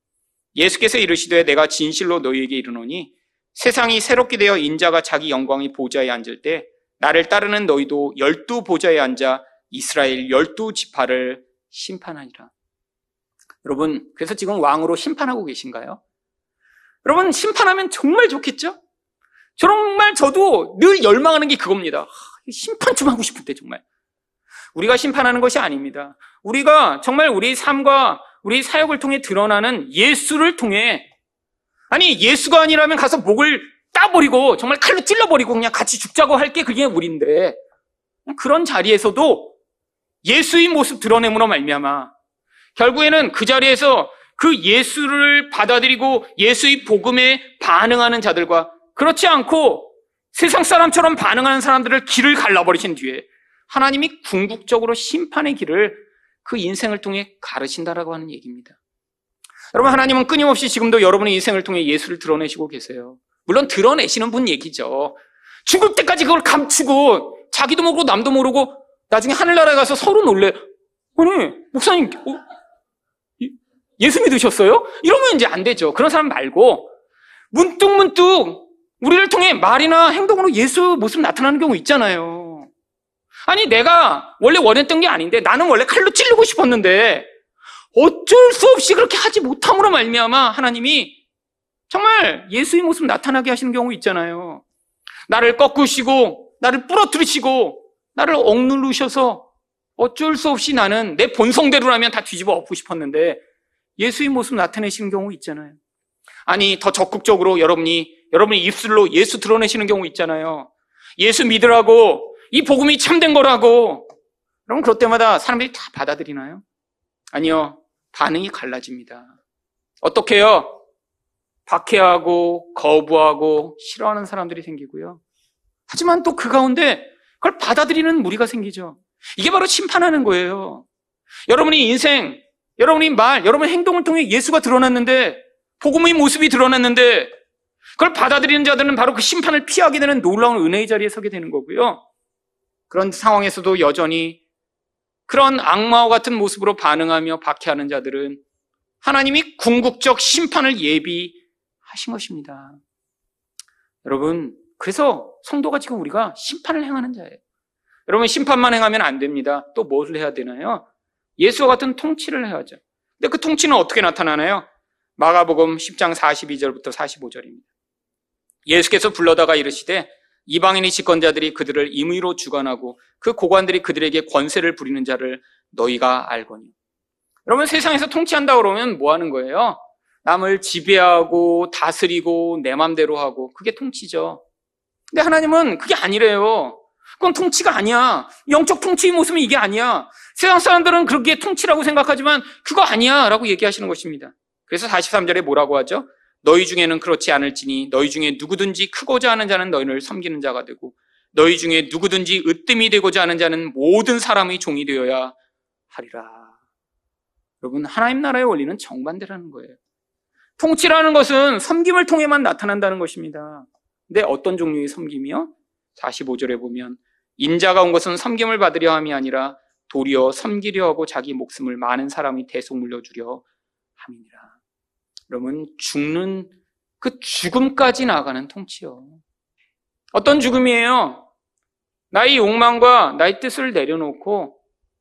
예수께서 이르시되 내가 진실로 너희에게 이르노니 세상이 새롭게 되어 인자가 자기 영광의 보좌에 앉을 때 나를 따르는 너희도 열두 보좌에 앉아 이스라엘 열두 지파를 심판하니라. 여러분, 그래서 지금 왕으로 심판하고 계신가요? 여러분, 심판하면 정말 좋겠죠? 정말 저도 늘 열망하는 게 그겁니다. 심판 좀 하고 싶은데, 정말. 우리가 심판하는 것이 아닙니다. 우리가 정말 우리 삶과 우리 사역을 통해 드러나는 예수를 통해, 아니, 예수가 아니라면 가서 목을 따버리고, 정말 칼로 찔러버리고 그냥 같이 죽자고 할 게 그게 우리인데, 그런 자리에서도 예수의 모습 드러냄으로 말미암아 결국에는 그 자리에서 그 예수를 받아들이고 예수의 복음에 반응하는 자들과 그렇지 않고 세상 사람처럼 반응하는 사람들을 길을 갈라버리신 뒤에 하나님이 궁극적으로 심판의 길을 그 인생을 통해 가르친다라고 하는 얘기입니다. 여러분 하나님은 끊임없이 지금도 여러분의 인생을 통해 예수를 드러내시고 계세요. 물론 드러내시는 분 얘기죠. 죽을 때까지 그걸 감추고 자기도 모르고 남도 모르고 나중에 하늘나라에 가서 서로 놀래. 아니, 목사님, 어, 예수 믿으셨어요? 이러면 이제 안 되죠. 그런 사람 말고, 문득문득 우리를 통해 말이나 행동으로 예수 모습 나타나는 경우 있잖아요. 아니, 내가 원래 원했던 게 아닌데, 나는 원래 칼로 찌르고 싶었는데, 어쩔 수 없이 그렇게 하지 못함으로 말미암아 하나님이 정말 예수의 모습 나타나게 하시는 경우 있잖아요. 나를 꺾으시고, 나를 부러뜨리시고, 나를 억누르셔서 어쩔 수 없이 나는 내 본성대로라면 다 뒤집어 엎고 싶었는데 예수의 모습 나타내시는 경우 있잖아요. 아니, 더 적극적으로 여러분이, 여러분의 입술로 예수 드러내시는 경우 있잖아요. 예수 믿으라고, 이 복음이 참된 거라고. 여러분, 그럴 때마다 사람들이 다 받아들이나요? 아니요. 반응이 갈라집니다. 어떻게요? 박해하고, 거부하고, 싫어하는 사람들이 생기고요. 하지만 또 그 가운데 그걸 받아들이는 무리가 생기죠. 이게 바로 심판하는 거예요. 여러분이 인생, 여러분이 말, 여러분의 행동을 통해 예수가 드러났는데, 복음의 모습이 드러났는데, 그걸 받아들이는 자들은 바로 그 심판을 피하게 되는 놀라운 은혜의 자리에 서게 되는 거고요. 그런 상황에서도 여전히 그런 악마와 같은 모습으로 반응하며 박해하는 자들은 하나님이 궁극적 심판을 예비하신 것입니다. 여러분, 그래서 성도가 지금 우리가 심판을 행하는 자예요. 여러분, 심판만 행하면 안 됩니다. 또 무엇을 해야 되나요? 예수와 같은 통치를 해야죠. 근데 그 통치는 어떻게 나타나나요? 마가복음 10장 42절부터 45절입니다. 예수께서 불러다가 이르시되 이방인의 집권자들이 그들을 임의로 주관하고 그 고관들이 그들에게 권세를 부리는 자를 너희가 알거니. 여러분 세상에서 통치한다 그러면 뭐 하는 거예요? 남을 지배하고 다스리고 내 맘대로 하고 그게 통치죠. 근데 하나님은 그게 아니래요. 그건 통치가 아니야. 영적 통치의 모습은 이게 아니야. 세상 사람들은 그렇게 통치라고 생각하지만 그거 아니야. 라고 얘기하시는 것입니다. 그래서 43절에 뭐라고 하죠? 너희 중에는 그렇지 않을지니 너희 중에 누구든지 크고자 하는 자는 너희를 섬기는 자가 되고 너희 중에 누구든지 으뜸이 되고자 하는 자는 모든 사람의 종이 되어야 하리라. 여러분 하나님 나라의 원리는 정반대라는 거예요. 통치라는 것은 섬김을 통해만 나타난다는 것입니다. 근데 어떤 종류의 섬김이요? 45절에 보면 인자가 온 것은 섬김을 받으려 함이 아니라 도리어 섬기려 하고 자기 목숨을 많은 사람이 대속 물려주려 함이니라. 여러분 죽는 그 죽음까지 나가는 통치요. 어떤 죽음이에요? 나의 욕망과 나의 뜻을 내려놓고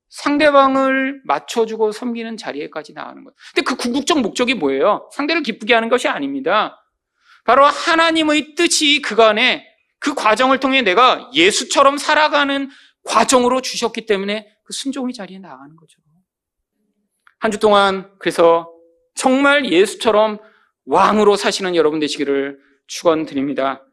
상대방을 맞춰주고 섬기는 자리에까지 나가는 것. 근데 그 궁극적 목적이 뭐예요? 상대를 기쁘게 하는 것이 아닙니다. 바로 하나님의 뜻이 그간에 그 과정을 통해 내가 예수처럼 살아가는 과정으로 주셨기 때문에 그 순종의 자리에 나가는 거죠. 한 주 동안 그래서 정말 예수처럼 왕으로 사시는 여러분 되시기를 축원드립니다.